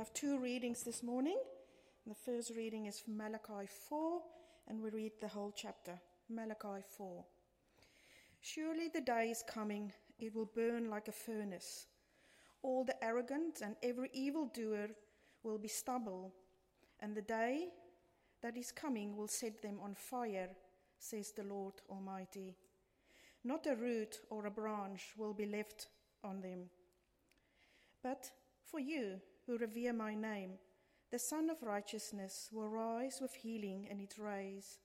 have two readings this morning. The first reading is from Malachi 4, and we read the whole chapter. Malachi 4. Surely the day is coming, it will burn like a furnace. All the arrogant and every evildoer will be stubble, and the day that is coming will set them on fire, says the Lord Almighty. Not a root or a branch will be left on them. But for you who revere my name, the Sun of Righteousness will rise with healing in its rays,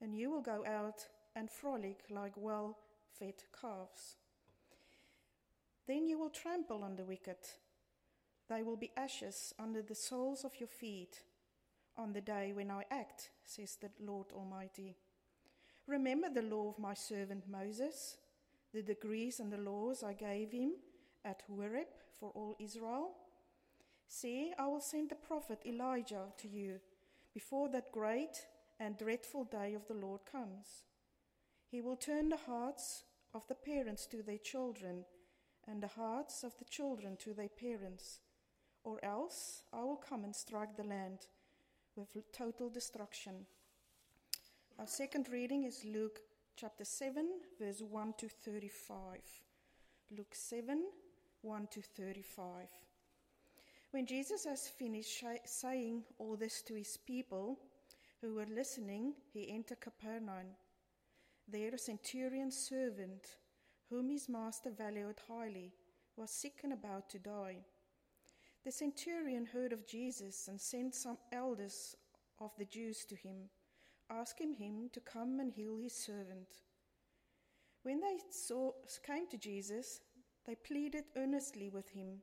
and you will go out and frolic like well fed calves. Then you will trample on the wicked. They will be ashes under the soles of your feet on the day when I act, says the Lord Almighty. Remember the law of my servant Moses, the decrees and the laws I gave him at Horeb for all Israel? See, I will send the prophet Elijah to you before that great and dreadful day of the Lord comes. He will turn the hearts of the parents to their children and the hearts of the children to their parents, or else I will come and strike the land with total destruction. Our second reading is Luke chapter 7, verse 1 to 35. Luke 7, 1 to 35. When Jesus has finished saying all this to his people who were listening, he entered Capernaum. There, a centurion's servant, whom his master valued highly, was sick and about to die. The centurion heard of Jesus and sent some elders of the Jews to him, asking him to come and heal his servant. When they saw, came to Jesus, they pleaded earnestly with him.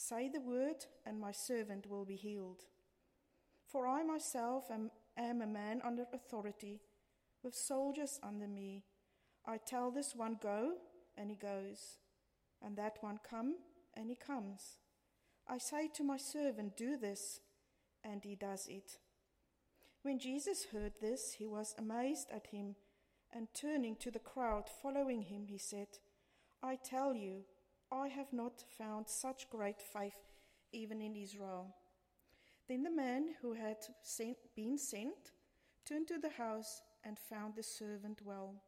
Say the word, and my servant will be healed. For I myself am, am a man under authority, with soldiers under me. I tell this one, Go, and he goes, and that one, Come, and he comes. I say to my servant, Do this, and he does it. When Jesus heard this, he was amazed at him, and turning to the crowd following him, he said, I tell you, I have not found such great faith even in Israel. Then the man who had sent, been sent turned to the house and found the servant well.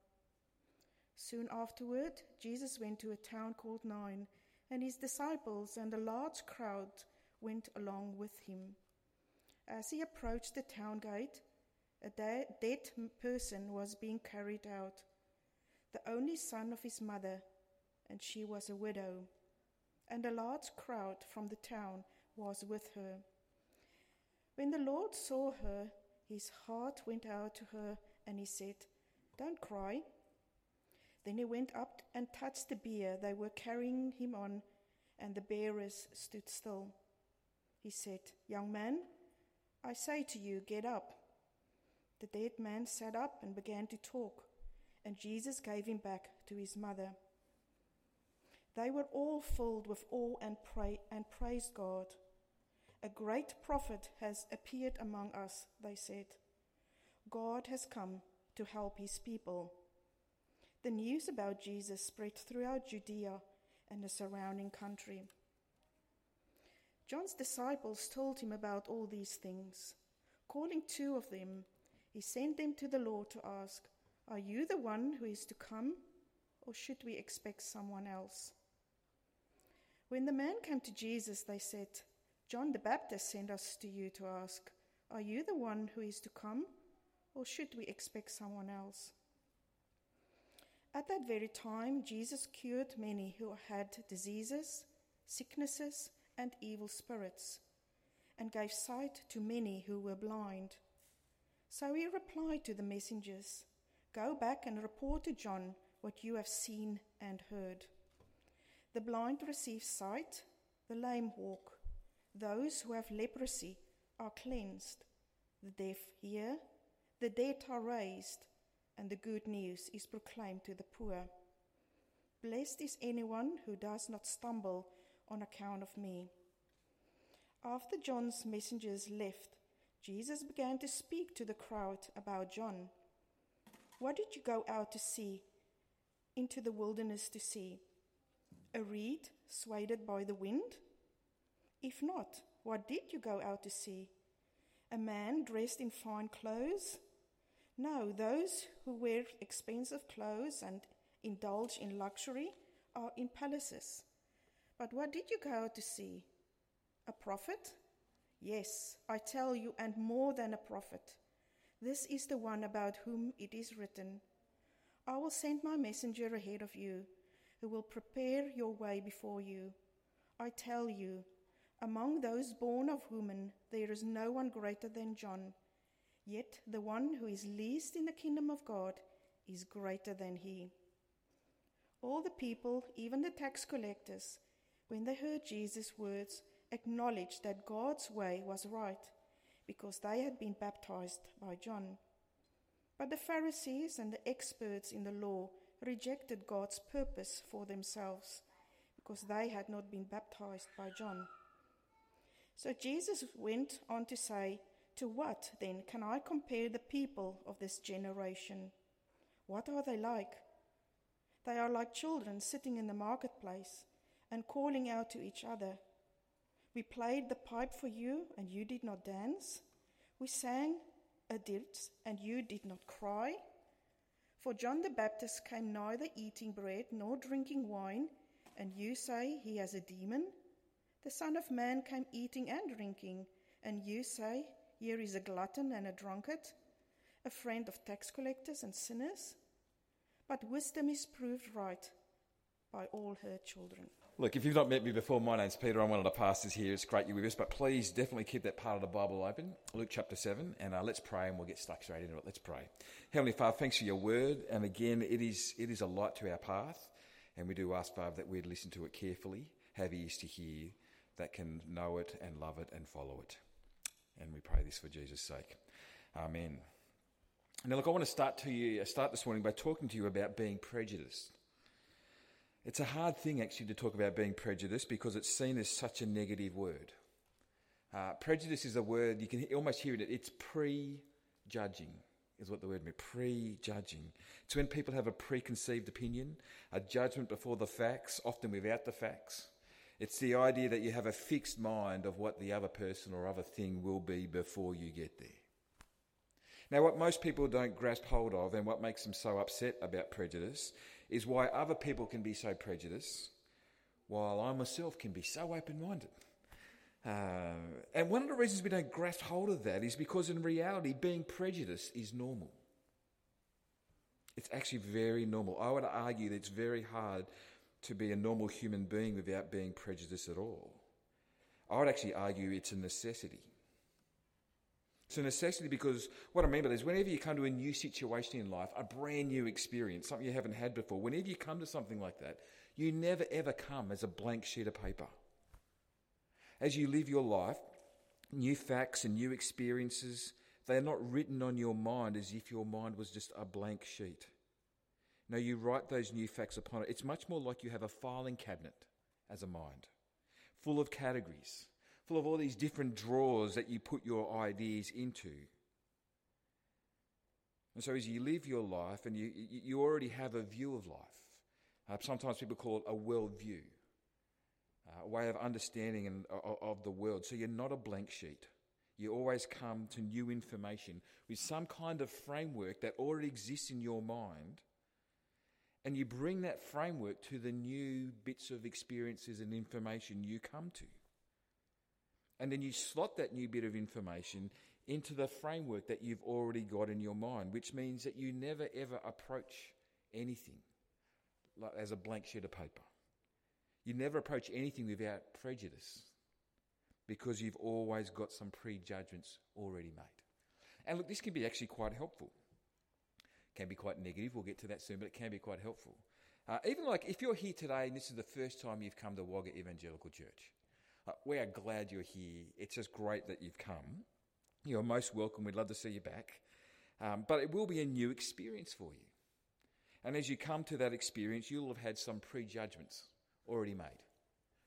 Soon afterward, Jesus went to a town called Nain, and his disciples and a large crowd went along with him. As he approached the town gate, a de- dead person was being carried out, the only son of his mother and she was a widow, and a large crowd from the town was with her. When the Lord saw her, his heart went out to her, and he said, Don't cry. Then he went up and touched the bier they were carrying him on, and the bearers stood still. He said, Young man, I say to you, get up. The dead man sat up and began to talk, and Jesus gave him back to his mother. They were all filled with awe and, pray, and praised God. A great prophet has appeared among us, they said. God has come to help his people. The news about Jesus spread throughout Judea and the surrounding country. John's disciples told him about all these things. Calling two of them, he sent them to the Lord to ask, Are you the one who is to come, or should we expect someone else? When the man came to Jesus, they said, John the Baptist sent us to you to ask, Are you the one who is to come, or should we expect someone else? At that very time, Jesus cured many who had diseases, sicknesses, and evil spirits, and gave sight to many who were blind. So he replied to the messengers Go back and report to John what you have seen and heard. The blind receive sight, the lame walk, Those who have leprosy are cleansed, the deaf hear, the dead are raised, and the good news is proclaimed to the poor. Blessed is anyone who does not stumble on account of me. After John's messengers left, Jesus began to speak to the crowd about John. What did you go out to see, into the wilderness to see? A reed swayed by the wind? If not, what did you go out to see? A man dressed in fine clothes? No, those who wear expensive clothes and indulge in luxury are in palaces. But what did you go out to see? A prophet? Yes, I tell you, and more than a prophet. This is the one about whom it is written I will send my messenger ahead of you, who will prepare your way before you. I tell you, among those born of women, there is no one greater than John. Yet the one who is least in the kingdom of God is greater than he. All the people, even the tax collectors, when they heard Jesus' words, acknowledged that God's way was right, because they had been baptized by John. But the Pharisees and the experts in the law rejected God's purpose for themselves, because they had not been baptized by John. So Jesus went on to say, To what then can I compare the people of this generation? What are they like? They are like children sitting in the marketplace and calling out to each other. We played the pipe for you, and you did not dance. We sang a ditty, and you did not cry. For John the Baptist came neither eating bread nor drinking wine, and you say he has a demon. The Son of Man came eating and drinking, and you say, Here is a glutton and a drunkard, a friend of tax collectors and sinners. But wisdom is proved right by all her children. Look, if you've not met me before, my name's Peter. I'm one of the pastors here. It's great you're with us, but please definitely keep that part of the Bible open, Luke chapter 7, and uh, let's pray and we'll get stuck straight into it. Let's pray. Heavenly Father, thanks for your word, and again, it is, it is a light to our path, and we do ask, Father, that we'd listen to it carefully, have ears to hear, that can know it and love it and follow it. And we pray this for Jesus' sake. Amen. Now, look, I want to start to you, start this morning by talking to you about being prejudiced. It's a hard thing actually to talk about being prejudiced because it's seen as such a negative word. Uh, prejudice is a word, you can almost hear it, it's pre-judging is what the word means, pre-judging. It's when people have a preconceived opinion, a judgment before the facts, often without the facts. It's the idea that you have a fixed mind of what the other person or other thing will be before you get there. Now, what most people don't grasp hold of and what makes them so upset about prejudice is why other people can be so prejudiced while I myself can be so open minded. Uh, and one of the reasons we don't grasp hold of that is because in reality, being prejudiced is normal. It's actually very normal. I would argue that it's very hard to be a normal human being without being prejudiced at all. I would actually argue it's a necessity. It's a necessity because what I mean by that is whenever you come to a new situation in life, a brand new experience, something you haven't had before, whenever you come to something like that, you never ever come as a blank sheet of paper. As you live your life, new facts and new experiences, they are not written on your mind as if your mind was just a blank sheet. No, you write those new facts upon it. It's much more like you have a filing cabinet as a mind, full of categories full of all these different drawers that you put your ideas into. And so as you live your life and you, you already have a view of life, uh, sometimes people call it a worldview, uh, a way of understanding and, uh, of the world. So you're not a blank sheet. You always come to new information with some kind of framework that already exists in your mind. And you bring that framework to the new bits of experiences and information you come to. And then you slot that new bit of information into the framework that you've already got in your mind, which means that you never ever approach anything like as a blank sheet of paper. You never approach anything without prejudice because you've always got some prejudgments already made. And look, this can be actually quite helpful. It Can be quite negative, we'll get to that soon, but it can be quite helpful. Uh, even like if you're here today and this is the first time you've come to Wagga Evangelical Church, Uh, we are glad you're here. It's just great that you've come. You're most welcome. We'd love to see you back. Um, but it will be a new experience for you. And as you come to that experience, you'll have had some prejudgments already made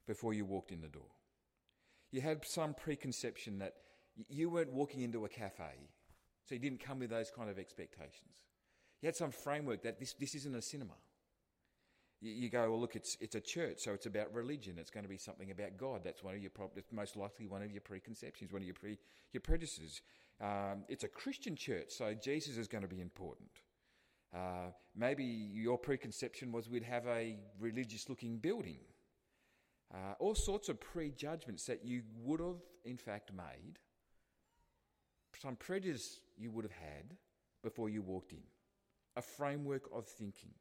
before you walked in the door. You had some preconception that you weren't walking into a cafe, so you didn't come with those kind of expectations. You had some framework that this, this isn't a cinema. You, go, well, look, it's, it's a church, so it's about religion. It's going to be something about God. That's one of your that's most likely one of your preconceptions, one of your pre, your prejudices. Um, it's a Christian church, so Jesus is going to be important. Uh, maybe your preconception was we'd have a religious-looking building. Uh, all sorts of prejudgments that you would have, in fact, made. Some prejudice you would have had before you walked in a framework of thinking.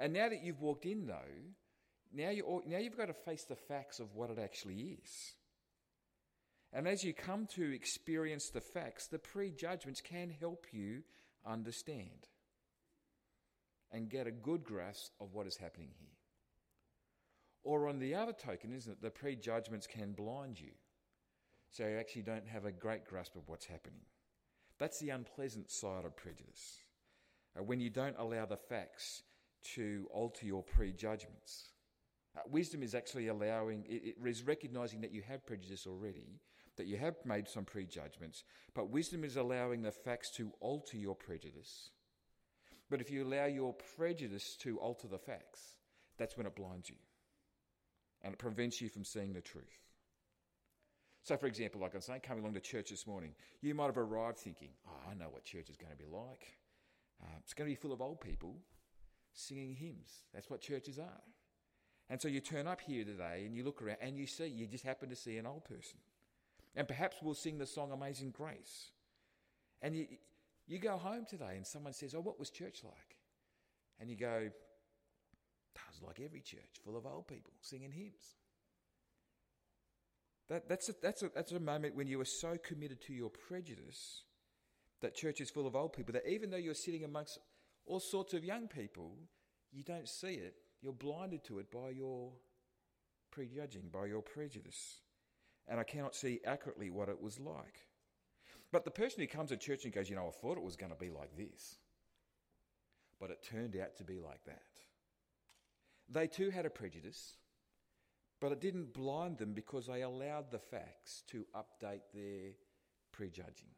And now that you've walked in, though, now, you now you've got to face the facts of what it actually is. And as you come to experience the facts, the prejudgments can help you understand and get a good grasp of what is happening here. Or on the other token, isn't it, the prejudgments can blind you. So you actually don't have a great grasp of what's happening. That's the unpleasant side of prejudice. Uh, when you don't allow the facts to alter your prejudgments. Uh, wisdom is actually allowing, it, it is recognizing that you have prejudice already, that you have made some prejudgments, but wisdom is allowing the facts to alter your prejudice. But if you allow your prejudice to alter the facts, that's when it blinds you and it prevents you from seeing the truth. So, for example, like I'm saying, coming along to church this morning, you might have arrived thinking, oh, I know what church is going to be like. Uh, it's going to be full of old people singing hymns. That's what churches are. And so you turn up here today and you look around and you see, you just happen to see an old person. And perhaps we'll sing the song Amazing Grace. And you, you go home today and someone says, Oh, what was church like? And you go, That was like every church, full of old people singing hymns. That, that's, a, that's, a, that's a moment when you are so committed to your prejudice that church is full of old people, that even though you're sitting amongst all sorts of young people, you don't see it. You're blinded to it by your prejudging, by your prejudice. And I cannot see accurately what it was like. But the person who comes to church and goes, you know, I thought it was going to be like this. But it turned out to be like that. They too had a prejudice, but it didn't blind them because they allowed the facts to update their prejudging.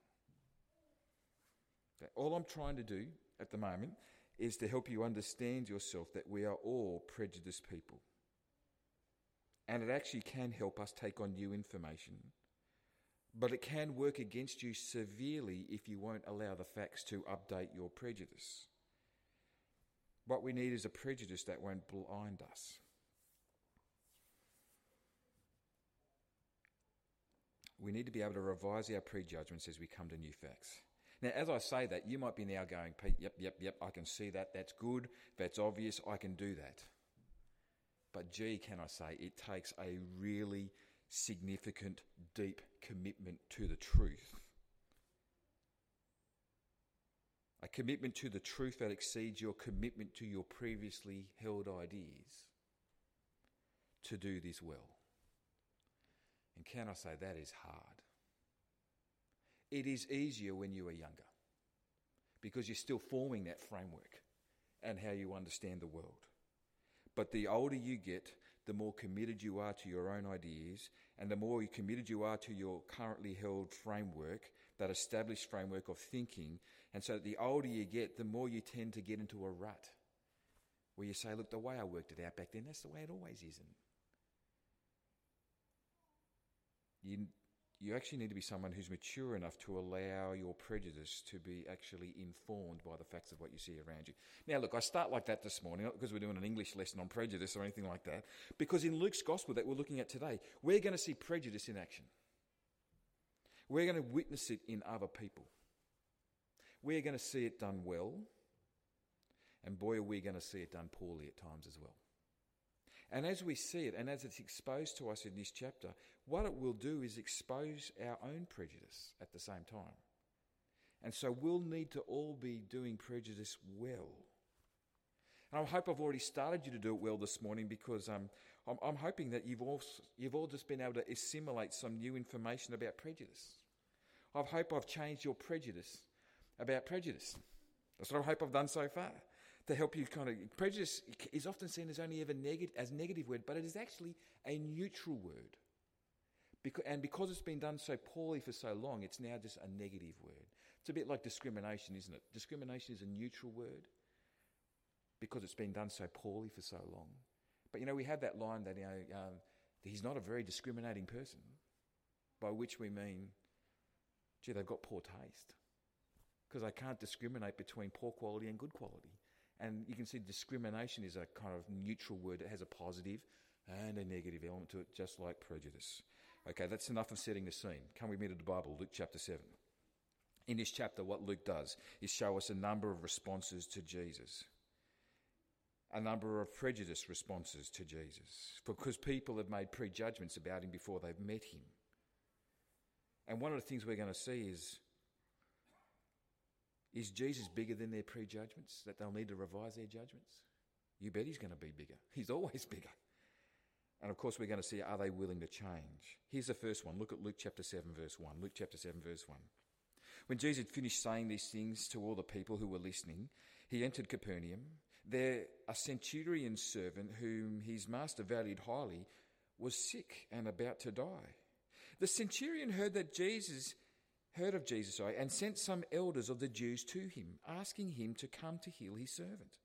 All I'm trying to do at the moment is to help you understand yourself that we are all prejudiced people. And it actually can help us take on new information. But it can work against you severely if you won't allow the facts to update your prejudice. What we need is a prejudice that won't blind us. We need to be able to revise our prejudgments as we come to new facts. Now, as I say that, you might be now going, Pete, yep, yep, yep, I can see that. That's good. That's obvious. I can do that. But gee, can I say, it takes a really significant, deep commitment to the truth. A commitment to the truth that exceeds your commitment to your previously held ideas to do this well. And can I say that is hard? It is easier when you are younger because you're still forming that framework and how you understand the world. But the older you get, the more committed you are to your own ideas, and the more committed you are to your currently held framework, that established framework of thinking. And so the older you get, the more you tend to get into a rut where you say, Look, the way I worked it out back then, that's the way it always is. You you actually need to be someone who's mature enough to allow your prejudice to be actually informed by the facts of what you see around you. Now, look, I start like that this morning, not because we're doing an English lesson on prejudice or anything like that, because in Luke's gospel that we're looking at today, we're going to see prejudice in action. We're going to witness it in other people. We're going to see it done well, and boy, are we going to see it done poorly at times as well. And as we see it, and as it's exposed to us in this chapter, what it will do is expose our own prejudice at the same time. And so we'll need to all be doing prejudice well. And I hope I've already started you to do it well this morning because um, I'm, I'm hoping that you've all, you've all just been able to assimilate some new information about prejudice. I hope I've changed your prejudice about prejudice. That's what I hope I've done so far. To help you kind of prejudice is often seen as only ever negative as negative word, but it is actually a neutral word. Because, and because it's been done so poorly for so long, it's now just a negative word. It's a bit like discrimination, isn't it? Discrimination is a neutral word because it's been done so poorly for so long. But you know, we have that line that you know, um, he's not a very discriminating person, by which we mean, gee, they've got poor taste. Because they can't discriminate between poor quality and good quality. And you can see discrimination is a kind of neutral word. It has a positive and a negative element to it, just like prejudice. Okay, that's enough of setting the scene. Come with me to the Bible, Luke chapter 7. In this chapter, what Luke does is show us a number of responses to Jesus a number of prejudiced responses to Jesus because people have made prejudgments about him before they've met him. And one of the things we're going to see is is Jesus bigger than their prejudgments that they'll need to revise their judgments? You bet he's going to be bigger. He's always bigger. And of course, we're going to see are they willing to change? Here's the first one. Look at Luke chapter 7, verse 1. Luke chapter 7, verse 1. When Jesus had finished saying these things to all the people who were listening, he entered Capernaum. There, a centurion servant whom his master valued highly was sick and about to die. The centurion heard that Jesus heard of Jesus sorry, and sent some elders of the Jews to him, asking him to come to heal his servant.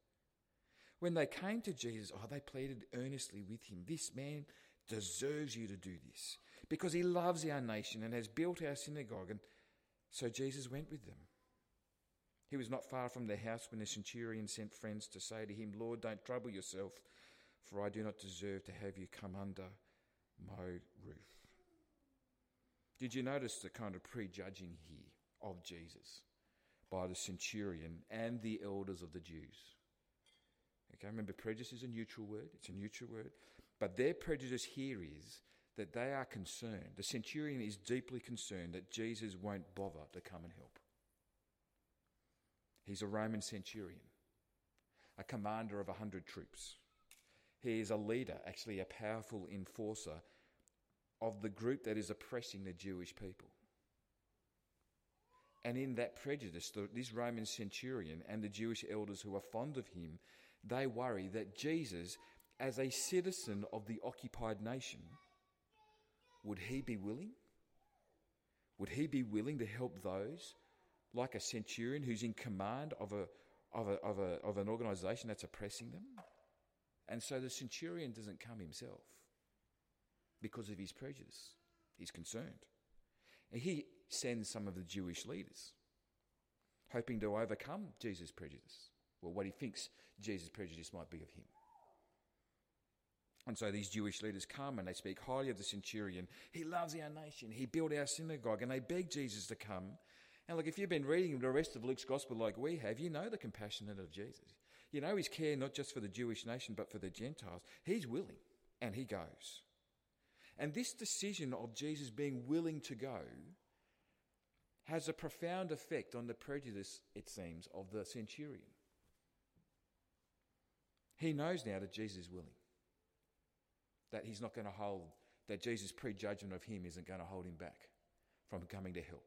When they came to Jesus, oh, they pleaded earnestly with him, This man deserves you to do this, because he loves our nation and has built our synagogue. And so Jesus went with them. He was not far from their house when the centurion sent friends to say to him, Lord, don't trouble yourself, for I do not deserve to have you come under my roof. Did you notice the kind of prejudging here of Jesus by the centurion and the elders of the Jews? Okay, remember, prejudice is a neutral word, it's a neutral word. But their prejudice here is that they are concerned. The centurion is deeply concerned that Jesus won't bother to come and help. He's a Roman centurion, a commander of a hundred troops. He is a leader, actually, a powerful enforcer of the group that is oppressing the Jewish people. And in that prejudice, this Roman centurion and the Jewish elders who are fond of him, they worry that Jesus, as a citizen of the occupied nation, would he be willing? Would he be willing to help those like a centurion who's in command of, a, of, a, of, a, of an organization that's oppressing them. And so the centurion doesn't come himself because of his prejudice. He's concerned. And he sends some of the Jewish leaders, hoping to overcome Jesus' prejudice, or what he thinks Jesus' prejudice might be of him. And so these Jewish leaders come and they speak highly of the centurion. He loves our nation. He built our synagogue. And they beg Jesus to come and look, if you've been reading the rest of Luke's gospel like we have, you know the compassion of Jesus. You know his care not just for the Jewish nation, but for the Gentiles. He's willing, and he goes. And this decision of Jesus being willing to go has a profound effect on the prejudice, it seems, of the centurion. He knows now that Jesus is willing, that he's not going to hold, that Jesus' prejudgment of him isn't going to hold him back from coming to help.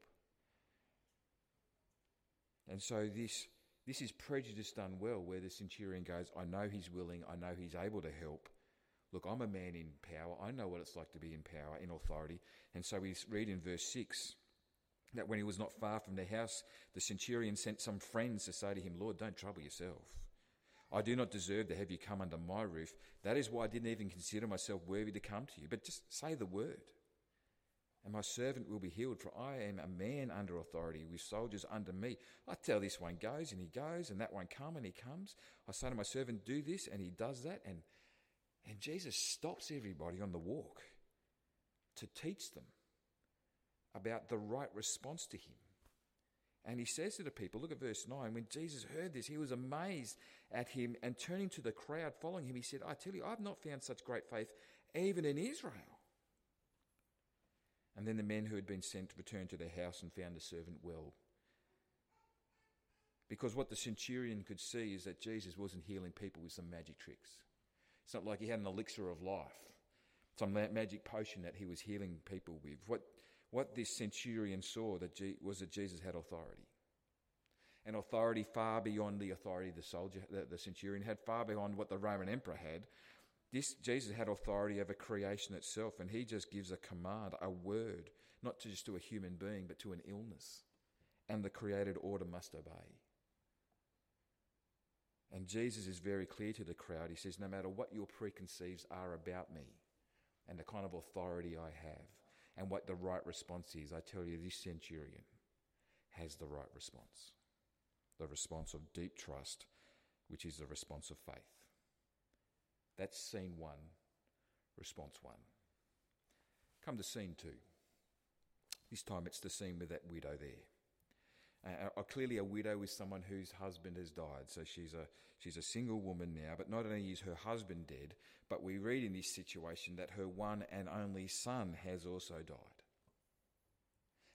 And so this, this is prejudice done well, where the centurion goes, I know he's willing, I know he's able to help. Look, I'm a man in power. I know what it's like to be in power, in authority. And so we read in verse 6 that when he was not far from the house, the centurion sent some friends to say to him, Lord, don't trouble yourself. I do not deserve to have you come under my roof. That is why I didn't even consider myself worthy to come to you. But just say the word and my servant will be healed, for I am a man under authority with soldiers under me. I tell this one goes, and he goes, and that one come, and he comes. I say to my servant, do this, and he does that. And, and Jesus stops everybody on the walk to teach them about the right response to him. And he says to the people, look at verse 9, when Jesus heard this, he was amazed at him, and turning to the crowd following him, he said, I tell you, I've not found such great faith even in Israel. And then the men who had been sent returned to their house and found the servant well. Because what the centurion could see is that Jesus wasn't healing people with some magic tricks. It's not like he had an elixir of life some magic potion that he was healing people with. What, what this centurion saw that G- was that Jesus had authority. An authority far beyond the authority the soldier, the, the centurion had, far beyond what the Roman emperor had. This Jesus had authority over creation itself, and he just gives a command, a word, not just to a human being, but to an illness. And the created order must obey. And Jesus is very clear to the crowd. He says, No matter what your preconceives are about me and the kind of authority I have and what the right response is, I tell you, this centurion has the right response the response of deep trust, which is the response of faith. That's scene one, response one. Come to scene two. This time it's the scene with that widow there. Uh, uh, clearly, a widow is someone whose husband has died. So she's a, she's a single woman now, but not only is her husband dead, but we read in this situation that her one and only son has also died.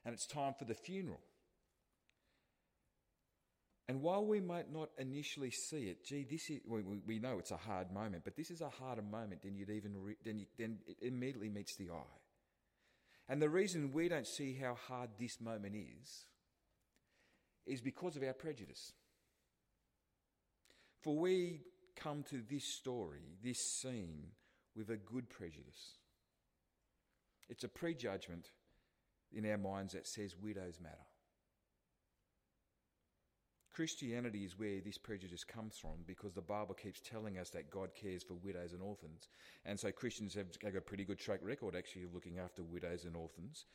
And it's time for the funeral. And while we might not initially see it, gee, this is, we, we know it's a hard moment, but this is a harder moment than you'd even, re, than, you, than it immediately meets the eye. And the reason we don't see how hard this moment is, is because of our prejudice. For we come to this story, this scene, with a good prejudice. It's a prejudgment in our minds that says widows matter. Christianity is where this prejudice comes from because the Bible keeps telling us that God cares for widows and orphans. And so Christians have got a pretty good track record actually of looking after widows and orphans.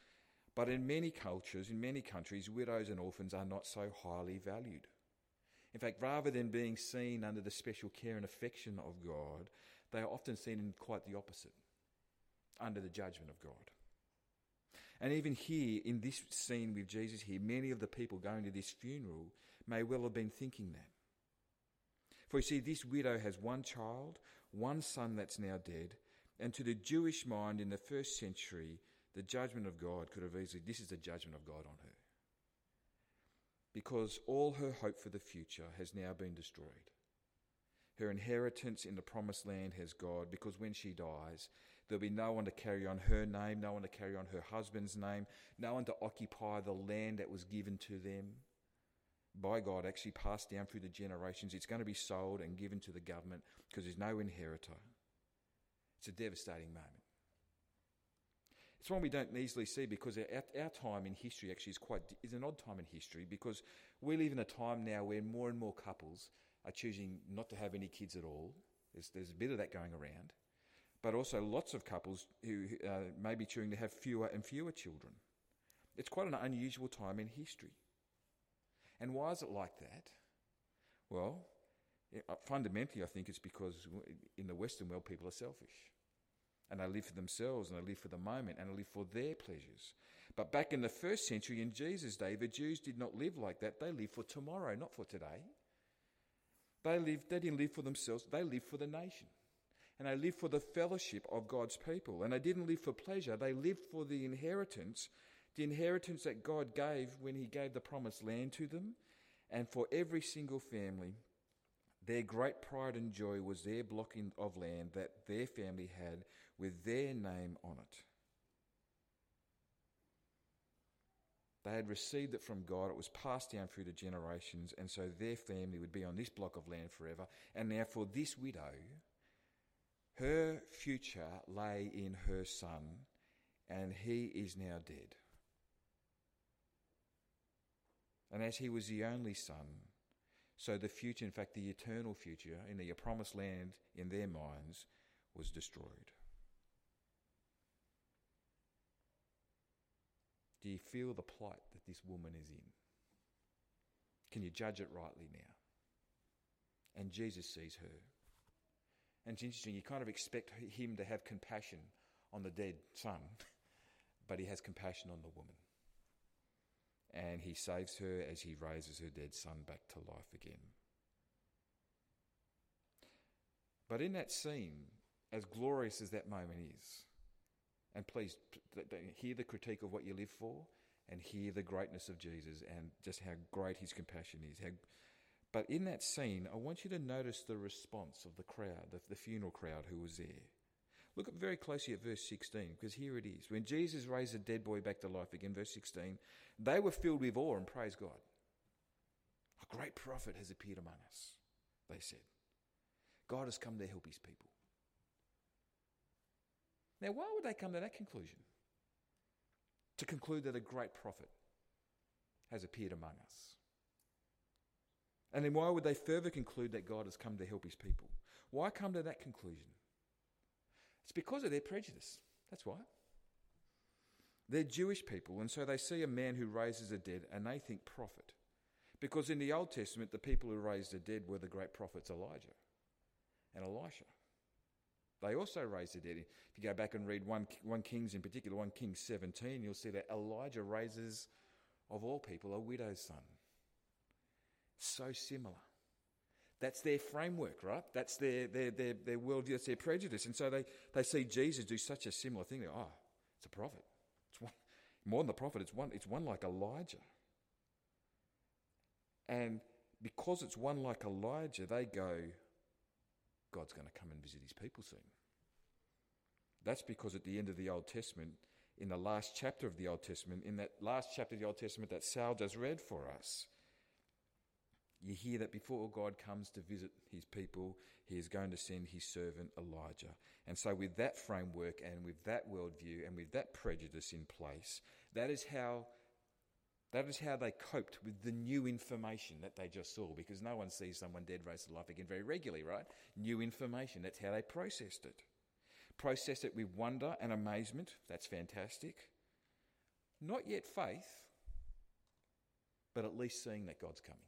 But in many cultures, in many countries, widows and orphans are not so highly valued. In fact, rather than being seen under the special care and affection of God, they are often seen in quite the opposite, under the judgment of God. And even here, in this scene with Jesus here, many of the people going to this funeral may well have been thinking that. For you see, this widow has one child, one son that's now dead, and to the Jewish mind in the first century, the judgment of God could have easily, this is the judgment of God on her. Because all her hope for the future has now been destroyed. Her inheritance in the promised land has God, because when she dies, there'll be no one to carry on her name, no one to carry on her husband's name, no one to occupy the land that was given to them by God, actually passed down through the generations. It's going to be sold and given to the government because there's no inheritor. It's a devastating moment. It's one we don't easily see because our, our time in history actually is quite is an odd time in history because we live in a time now where more and more couples are choosing not to have any kids at all. There's, there's a bit of that going around. But also lots of couples who uh, may be choosing to have fewer and fewer children. It's quite an unusual time in history. And why is it like that? Well, uh, fundamentally, I think it's because in the Western world, people are selfish. And they live for themselves and they live for the moment and they live for their pleasures. But back in the first century, in Jesus' day, the Jews did not live like that. They lived for tomorrow, not for today. They, lived, they didn't live for themselves, they lived for the nation. And they lived for the fellowship of God's people. And they didn't live for pleasure, they lived for the inheritance, the inheritance that God gave when He gave the promised land to them. And for every single family, their great pride and joy was their blocking of land that their family had with their name on it. They had received it from God. It was passed down through the generations, and so their family would be on this block of land forever. And now, for this widow, her future lay in her son, and he is now dead. And as he was the only son, so the future, in fact, the eternal future in the promised land in their minds, was destroyed. Do you feel the plight that this woman is in? Can you judge it rightly now? And Jesus sees her. And it's interesting, you kind of expect him to have compassion on the dead son, but he has compassion on the woman. And he saves her as he raises her dead son back to life again. But in that scene, as glorious as that moment is, and please hear the critique of what you live for and hear the greatness of Jesus and just how great his compassion is. How, but in that scene, I want you to notice the response of the crowd, the, the funeral crowd who was there. Look at very closely at verse 16, because here it is. When Jesus raised the dead boy back to life again, verse 16, they were filled with awe and praise God. A great prophet has appeared among us, they said. God has come to help his people. Now, why would they come to that conclusion? To conclude that a great prophet has appeared among us. And then why would they further conclude that God has come to help his people? Why come to that conclusion? It's because of their prejudice. That's why. They're Jewish people, and so they see a man who raises the dead and they think prophet. Because in the Old Testament, the people who raised the dead were the great prophets Elijah and Elisha. They also raised the dead. If you go back and read 1, 1 Kings in particular, 1 Kings 17, you'll see that Elijah raises, of all people, a widow's son. So similar. That's their framework, right? That's their, their, their, their worldview, that's their prejudice. And so they, they see Jesus do such a similar thing. They go, oh, it's a prophet. It's one, more than the prophet, it's one, it's one like Elijah. And because it's one like Elijah, they go, God's going to come and visit his people soon. That's because at the end of the Old Testament, in the last chapter of the Old Testament, in that last chapter of the Old Testament that Sal just read for us, you hear that before God comes to visit his people, he is going to send his servant Elijah. And so, with that framework and with that worldview and with that prejudice in place, that is how. That is how they coped with the new information that they just saw, because no one sees someone dead raised to life again very regularly, right? New information. That's how they processed it. Processed it with wonder and amazement. That's fantastic. Not yet faith, but at least seeing that God's coming.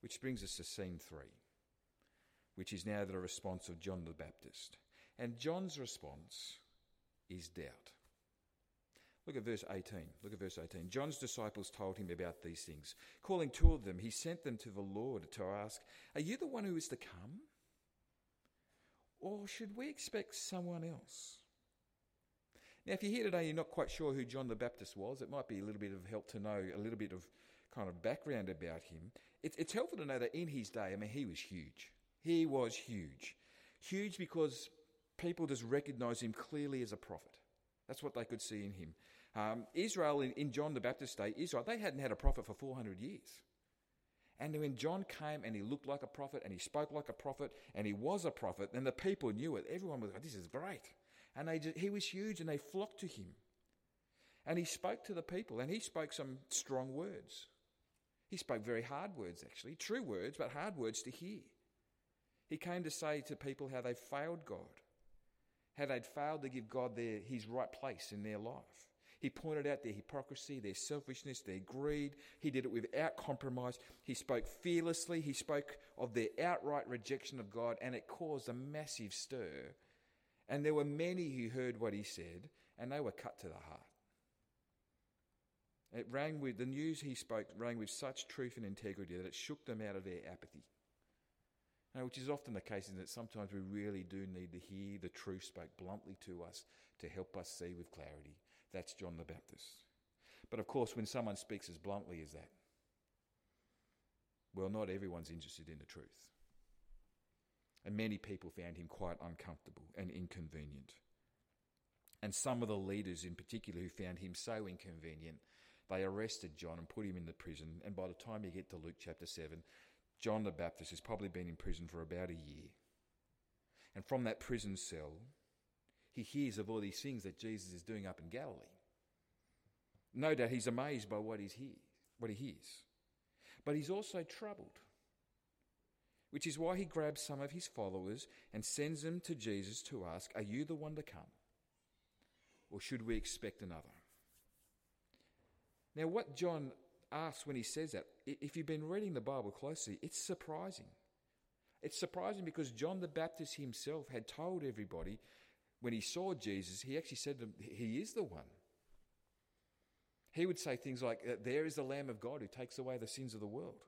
Which brings us to scene three, which is now the response of John the Baptist. And John's response is doubt. Look at verse 18. Look at verse 18. John's disciples told him about these things. Calling two of them, he sent them to the Lord to ask, Are you the one who is to come? Or should we expect someone else? Now, if you're here today, and you're not quite sure who John the Baptist was, it might be a little bit of help to know a little bit of kind of background about him. It's, it's helpful to know that in his day, I mean, he was huge. He was huge. Huge because people just recognized him clearly as a prophet. That's what they could see in him. Um, Israel, in, in John the Baptist's day, Israel, they hadn't had a prophet for 400 years. And when John came and he looked like a prophet and he spoke like a prophet and he was a prophet, then the people knew it. Everyone was like, this is great. And they just, he was huge and they flocked to him. And he spoke to the people and he spoke some strong words. He spoke very hard words, actually, true words, but hard words to hear. He came to say to people how they failed God, how they'd failed to give God their, his right place in their life. He pointed out their hypocrisy, their selfishness, their greed. He did it without compromise. He spoke fearlessly. He spoke of their outright rejection of God, and it caused a massive stir. And there were many who heard what he said, and they were cut to the heart. It rang with the news he spoke rang with such truth and integrity that it shook them out of their apathy. Now, which is often the case, is that sometimes we really do need to hear the truth spoke bluntly to us to help us see with clarity. That's John the Baptist. But of course, when someone speaks as bluntly as that, well, not everyone's interested in the truth. And many people found him quite uncomfortable and inconvenient. And some of the leaders in particular who found him so inconvenient they arrested John and put him in the prison. And by the time you get to Luke chapter 7, John the Baptist has probably been in prison for about a year. And from that prison cell, he hears of all these things that Jesus is doing up in Galilee. No doubt he's amazed by what, he's hear, what he hears. But he's also troubled, which is why he grabs some of his followers and sends them to Jesus to ask, Are you the one to come? Or should we expect another? Now, what John asks when he says that, if you've been reading the Bible closely, it's surprising. It's surprising because John the Baptist himself had told everybody when he saw Jesus, he actually said to them, He is the one. He would say things like, There is the Lamb of God who takes away the sins of the world.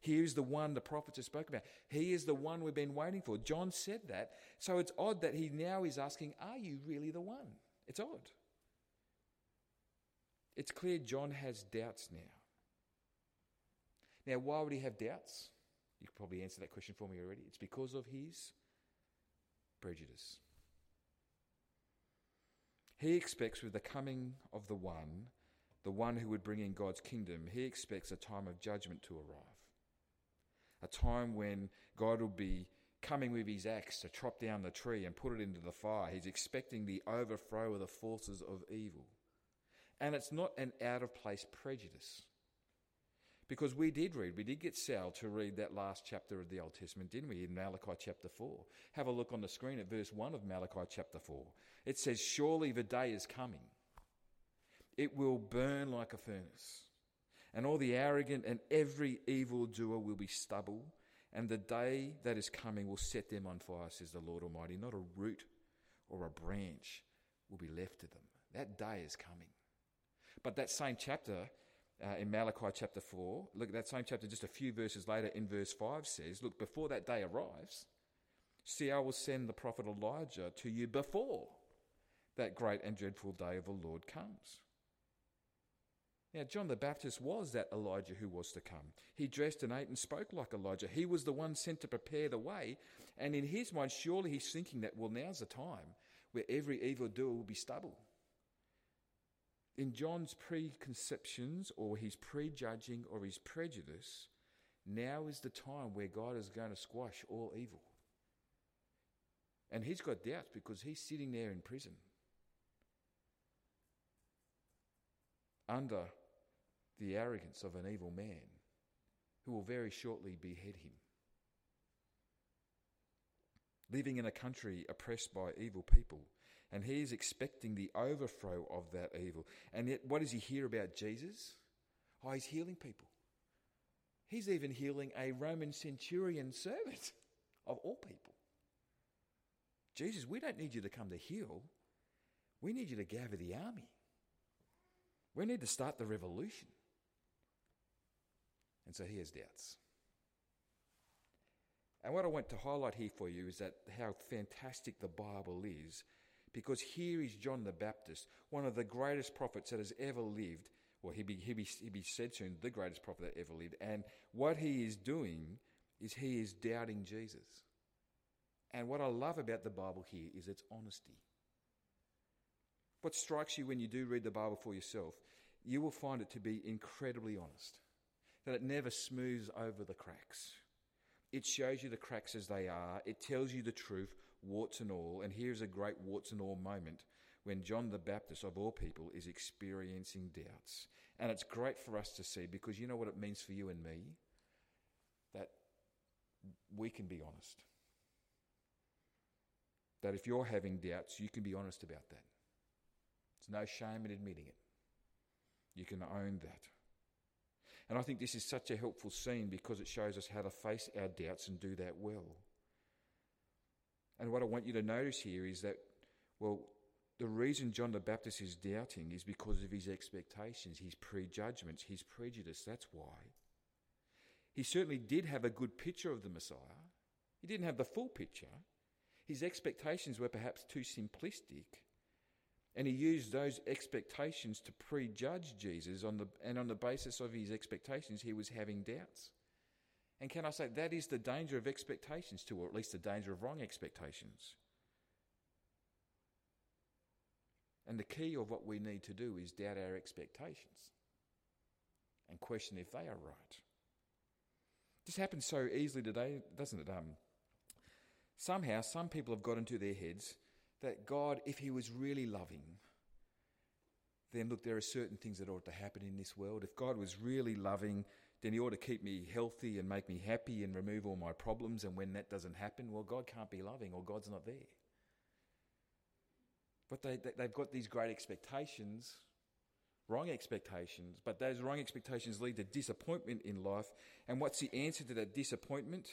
Here is the one the prophets have spoken about. He is the one we've been waiting for. John said that. So it's odd that he now is asking, Are you really the one? It's odd. It's clear John has doubts now. Now, why would he have doubts? You could probably answer that question for me already. It's because of his prejudice. He expects with the coming of the one, the one who would bring in God's kingdom, he expects a time of judgment to arrive. A time when God will be coming with his axe to chop down the tree and put it into the fire. He's expecting the overthrow of the forces of evil. And it's not an out of place prejudice. Because we did read, we did get Sal to read that last chapter of the Old Testament, didn't we, in Malachi chapter 4? Have a look on the screen at verse 1 of Malachi chapter 4. It says, Surely the day is coming. It will burn like a furnace, and all the arrogant and every evil doer will be stubble, and the day that is coming will set them on fire, says the Lord Almighty. Not a root or a branch will be left to them. That day is coming. But that same chapter uh, in Malachi chapter 4, look at that same chapter just a few verses later in verse 5 says, Look, before that day arrives, see, I will send the prophet Elijah to you before that great and dreadful day of the Lord comes. Now, John the Baptist was that Elijah who was to come. He dressed and ate and spoke like Elijah. He was the one sent to prepare the way. And in his mind, surely he's thinking that, well, now's the time where every evildoer will be stubble in John's preconceptions or his prejudging or his prejudice, now is the time where God is going to squash all evil. And he's got doubts because he's sitting there in prison under the arrogance of an evil man who will very shortly behead him. Living in a country oppressed by evil people and he is expecting the overthrow of that evil. And yet, what does he hear about Jesus? Oh, he's healing people. He's even healing a Roman centurion servant of all people. Jesus, we don't need you to come to heal. We need you to gather the army. We need to start the revolution. And so he has doubts. And what I want to highlight here for you is that how fantastic the Bible is because here is John the Baptist, one of the greatest prophets that has ever lived. Well, he be, he be, he be said soon, the greatest prophet that ever lived. And what he is doing is he is doubting Jesus. And what I love about the Bible here is its honesty. What strikes you when you do read the Bible for yourself, you will find it to be incredibly honest, that it never smooths over the cracks. It shows you the cracks as they are, it tells you the truth warts and all. And here's a great warts and all moment when John the Baptist, of all people, is experiencing doubts. And it's great for us to see because you know what it means for you and me? That we can be honest. That if you're having doubts, you can be honest about that. There's no shame in admitting it. You can own that. And I think this is such a helpful scene because it shows us how to face our doubts and do that well. And what I want you to notice here is that, well, the reason John the Baptist is doubting is because of his expectations, his prejudgments, his prejudice. That's why. He certainly did have a good picture of the Messiah. He didn't have the full picture. His expectations were perhaps too simplistic. And he used those expectations to prejudge Jesus, on the, and on the basis of his expectations, he was having doubts. And can I say that is the danger of expectations too, or at least the danger of wrong expectations. And the key of what we need to do is doubt our expectations and question if they are right. This happens so easily today, doesn't it? Um, somehow, some people have got into their heads that God, if He was really loving, then look, there are certain things that ought to happen in this world. If God was really loving, then He ought to keep me healthy and make me happy and remove all my problems. And when that doesn't happen, well, God can't be loving or God's not there. But they, they, they've got these great expectations, wrong expectations, but those wrong expectations lead to disappointment in life. And what's the answer to that disappointment?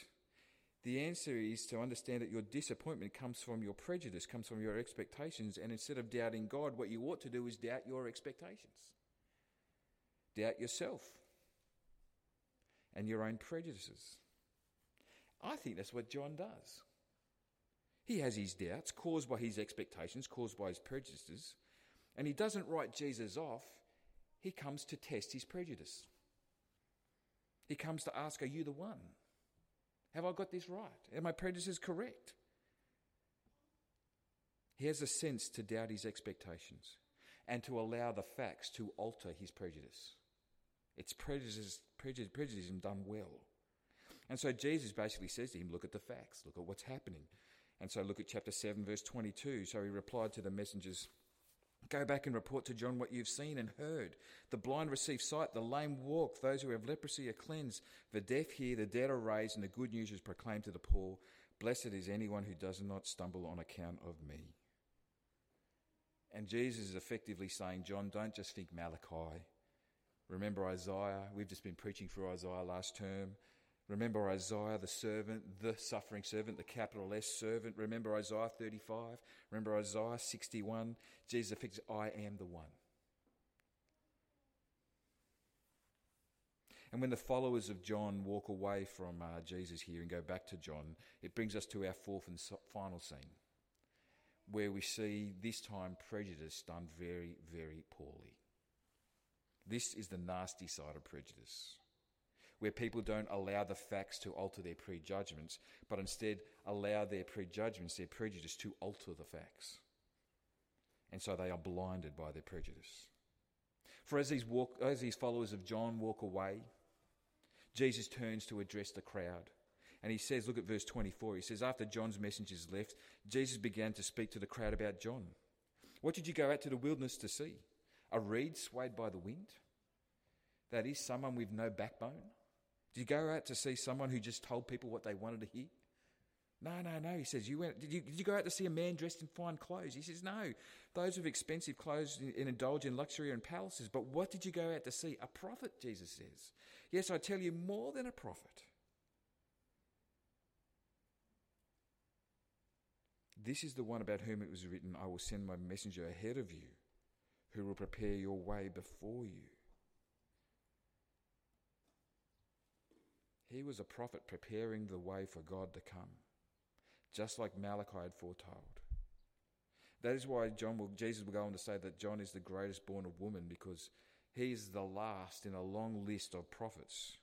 The answer is to understand that your disappointment comes from your prejudice, comes from your expectations, and instead of doubting God, what you ought to do is doubt your expectations. Doubt yourself and your own prejudices. I think that's what John does. He has his doubts caused by his expectations, caused by his prejudices, and he doesn't write Jesus off. He comes to test his prejudice. He comes to ask, Are you the one? Have I got this right? Are my prejudices correct? He has a sense to doubt his expectations and to allow the facts to alter his prejudice. It's prejudice, prejudice, prejudice done well. And so Jesus basically says to him, Look at the facts, look at what's happening. And so look at chapter 7, verse 22. So he replied to the messengers, Go back and report to John what you've seen and heard. The blind receive sight, the lame walk, those who have leprosy are cleansed, the deaf hear, the dead are raised, and the good news is proclaimed to the poor. Blessed is anyone who does not stumble on account of me. And Jesus is effectively saying, John, don't just think Malachi. Remember Isaiah. We've just been preaching through Isaiah last term. Remember Isaiah, the servant, the suffering servant, the capital S servant. Remember Isaiah 35. Remember Isaiah 61. Jesus affects, I am the one. And when the followers of John walk away from uh, Jesus here and go back to John, it brings us to our fourth and final scene, where we see this time prejudice done very, very poorly. This is the nasty side of prejudice where people don't allow the facts to alter their prejudgments, but instead allow their prejudgments, their prejudice, to alter the facts. And so they are blinded by their prejudice. For as these, walk, as these followers of John walk away, Jesus turns to address the crowd. And he says, look at verse 24. He says, After John's messengers left, Jesus began to speak to the crowd about John. What did you go out to the wilderness to see? A reed swayed by the wind? That is, someone with no backbone? Did you go out to see someone who just told people what they wanted to hear? No, no, no. He says, you went, did, you, did you go out to see a man dressed in fine clothes? He says, No. Those with expensive clothes and indulge in luxury and palaces. But what did you go out to see? A prophet, Jesus says. Yes, I tell you, more than a prophet. This is the one about whom it was written, I will send my messenger ahead of you, who will prepare your way before you. He was a prophet preparing the way for God to come, just like Malachi had foretold. That is why John will, Jesus will go on to say that John is the greatest born of woman because he is the last in a long list of prophets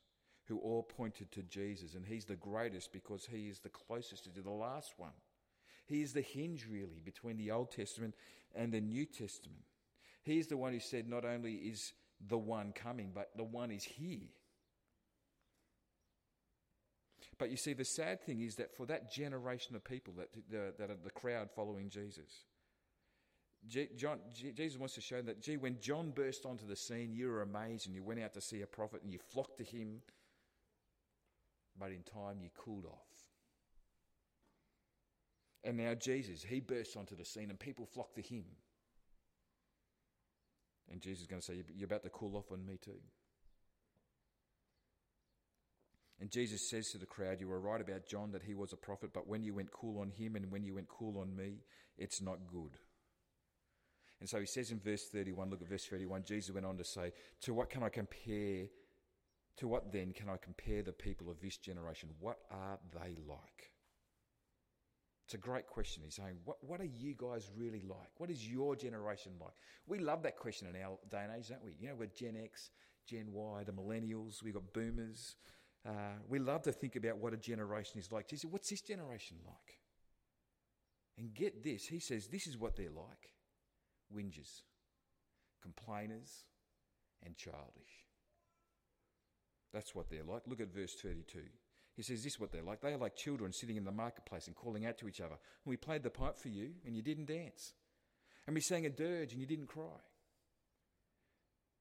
who all pointed to Jesus, and he's the greatest because he is the closest to the last one. He is the hinge, really, between the Old Testament and the New Testament. He is the one who said, Not only is the one coming, but the one is here. But you see, the sad thing is that for that generation of people that, uh, that are the crowd following Jesus, John, Jesus wants to show that, gee, when John burst onto the scene, you were amazed and you went out to see a prophet and you flocked to him, but in time you cooled off. And now Jesus, he bursts onto the scene and people flock to him. And Jesus is going to say, You're about to cool off on me too. And Jesus says to the crowd, You were right about John that he was a prophet, but when you went cool on him and when you went cool on me, it's not good. And so he says in verse 31, look at verse 31, Jesus went on to say, To what can I compare? To what then can I compare the people of this generation? What are they like? It's a great question. He's saying, what, what are you guys really like? What is your generation like? We love that question in our day and age, don't we? You know, we're Gen X, Gen Y, the millennials, we've got boomers. Uh, we love to think about what a generation is like. He said, What's this generation like? And get this, he says, This is what they're like whingers, complainers, and childish. That's what they're like. Look at verse 32. He says, This is what they're like. They are like children sitting in the marketplace and calling out to each other. And we played the pipe for you, and you didn't dance. And we sang a dirge, and you didn't cry.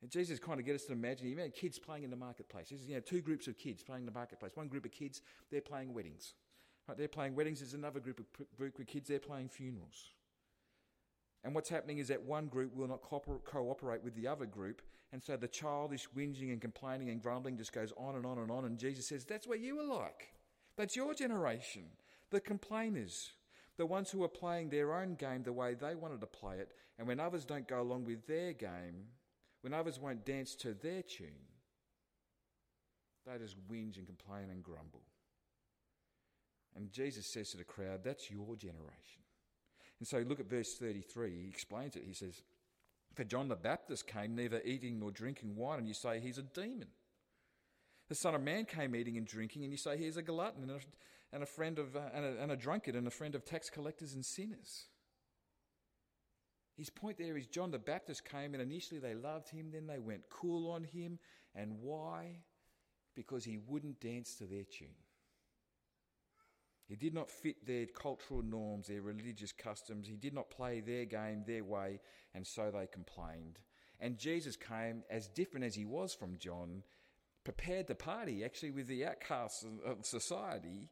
And Jesus kind of get us to imagine, you know, kids playing in the marketplace. There's, you know, two groups of kids playing in the marketplace. One group of kids, they're playing weddings. Right, they're playing weddings. There's another group of, group of kids, they're playing funerals. And what's happening is that one group will not cooperate with the other group. And so the childish whinging and complaining and grumbling just goes on and on and on. And Jesus says, That's what you were like. That's your generation. The complainers, the ones who are playing their own game the way they wanted to play it. And when others don't go along with their game, when others won't dance to their tune, they just whinge and complain and grumble. And Jesus says to the crowd, That's your generation. And so look at verse 33. He explains it. He says, For John the Baptist came neither eating nor drinking wine, and you say he's a demon. The Son of Man came eating and drinking, and you say he's a glutton and a, and a friend of uh, and, a, and a drunkard and a friend of tax collectors and sinners. His point there is John the Baptist came and initially they loved him, then they went cool on him. And why? Because he wouldn't dance to their tune. He did not fit their cultural norms, their religious customs. He did not play their game their way, and so they complained. And Jesus came, as different as he was from John, prepared to party actually with the outcasts of society,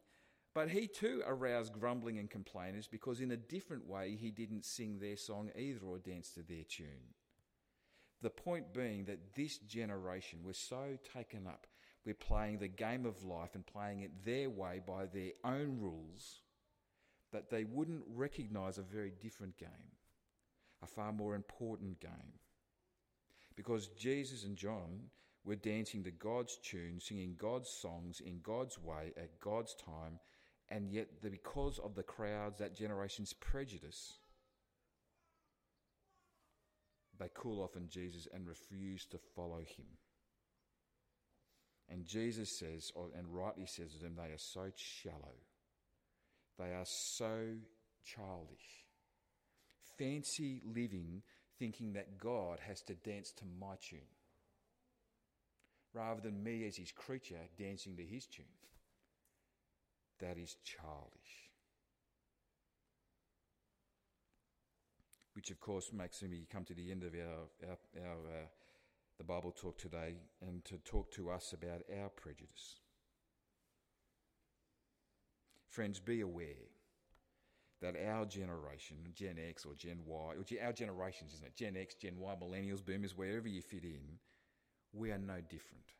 but he too aroused grumbling and complainers because, in a different way, he didn't sing their song either or dance to their tune. The point being that this generation was so taken up with playing the game of life and playing it their way by their own rules that they wouldn't recognise a very different game, a far more important game. Because Jesus and John were dancing to God's tune, singing God's songs in God's way at God's time and yet because of the crowds, that generation's prejudice, they cool off on Jesus and refuse to follow him. And Jesus says, and rightly says to them, they are so shallow. They are so childish. Fancy living, thinking that God has to dance to my tune, rather than me as his creature dancing to his tune that is childish. Which, of course, makes me come to the end of our, our, our uh, the Bible talk today and to talk to us about our prejudice. Friends, be aware that our generation, Gen X or Gen Y, or our generations, isn't it? Gen X, Gen Y, millennials, boomers, wherever you fit in, we are no different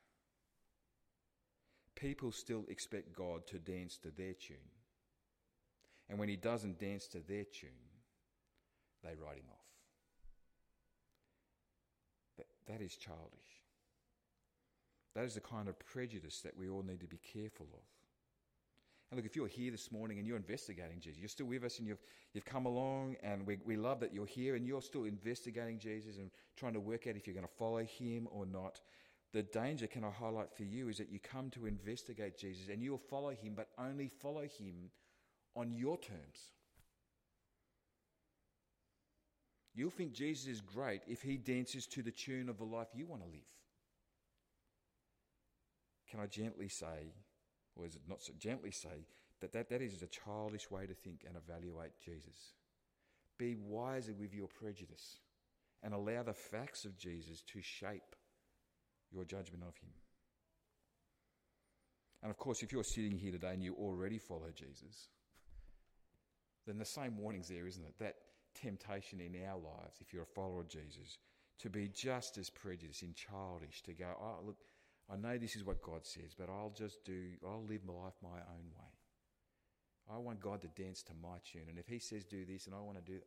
people still expect God to dance to their tune. And when he doesn't dance to their tune, they write him off. That, is childish. That is the kind of prejudice that we all need to be careful of. And look, if you're here this morning and you're investigating Jesus, you're still with us and you've, you've come along, and we, we love that you're here and you're still investigating Jesus and trying to work out if you're going to follow him or not. The danger, can I highlight for you, is that you come to investigate Jesus and you'll follow him, but only follow him on your terms. You'll think Jesus is great if he dances to the tune of the life you want to live. Can I gently say, or is it not so gently say, that that, that is a childish way to think and evaluate Jesus? Be wiser with your prejudice and allow the facts of Jesus to shape your judgment of him. And of course, if you're sitting here today and you already follow Jesus, then the same warning's there, isn't it? That temptation in our lives, if you're a follower of Jesus, to be just as prejudiced and childish, to go, oh, look, I know this is what God says, but I'll just do, I'll live my life my own way. I want God to dance to my tune. And if He says do this and I want to do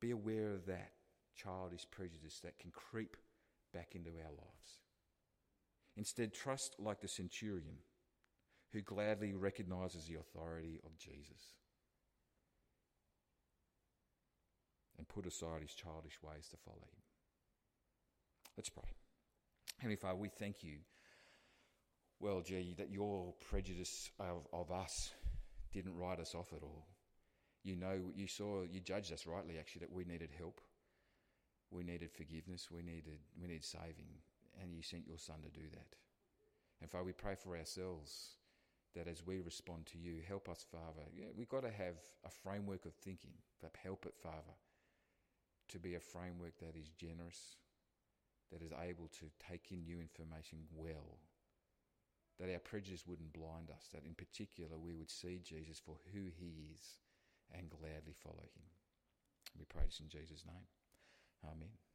be aware of that childish prejudice that can creep back into our lives. Instead, trust like the centurion who gladly recognizes the authority of Jesus and put aside his childish ways to follow him. Let's pray. Heavenly Father, we thank you, well, gee, that your prejudice of, of us didn't write us off at all. You know, you saw, you judged us rightly, actually, that we needed help we needed forgiveness, we needed, we needed saving, and you sent your Son to do that. And Father, we pray for ourselves that as we respond to you, help us, Father. Yeah, we've got to have a framework of thinking, help it, Father, to be a framework that is generous, that is able to take in new information well, that our prejudice wouldn't blind us, that in particular we would see Jesus for who he is and gladly follow him. We pray this in Jesus' name. Amen.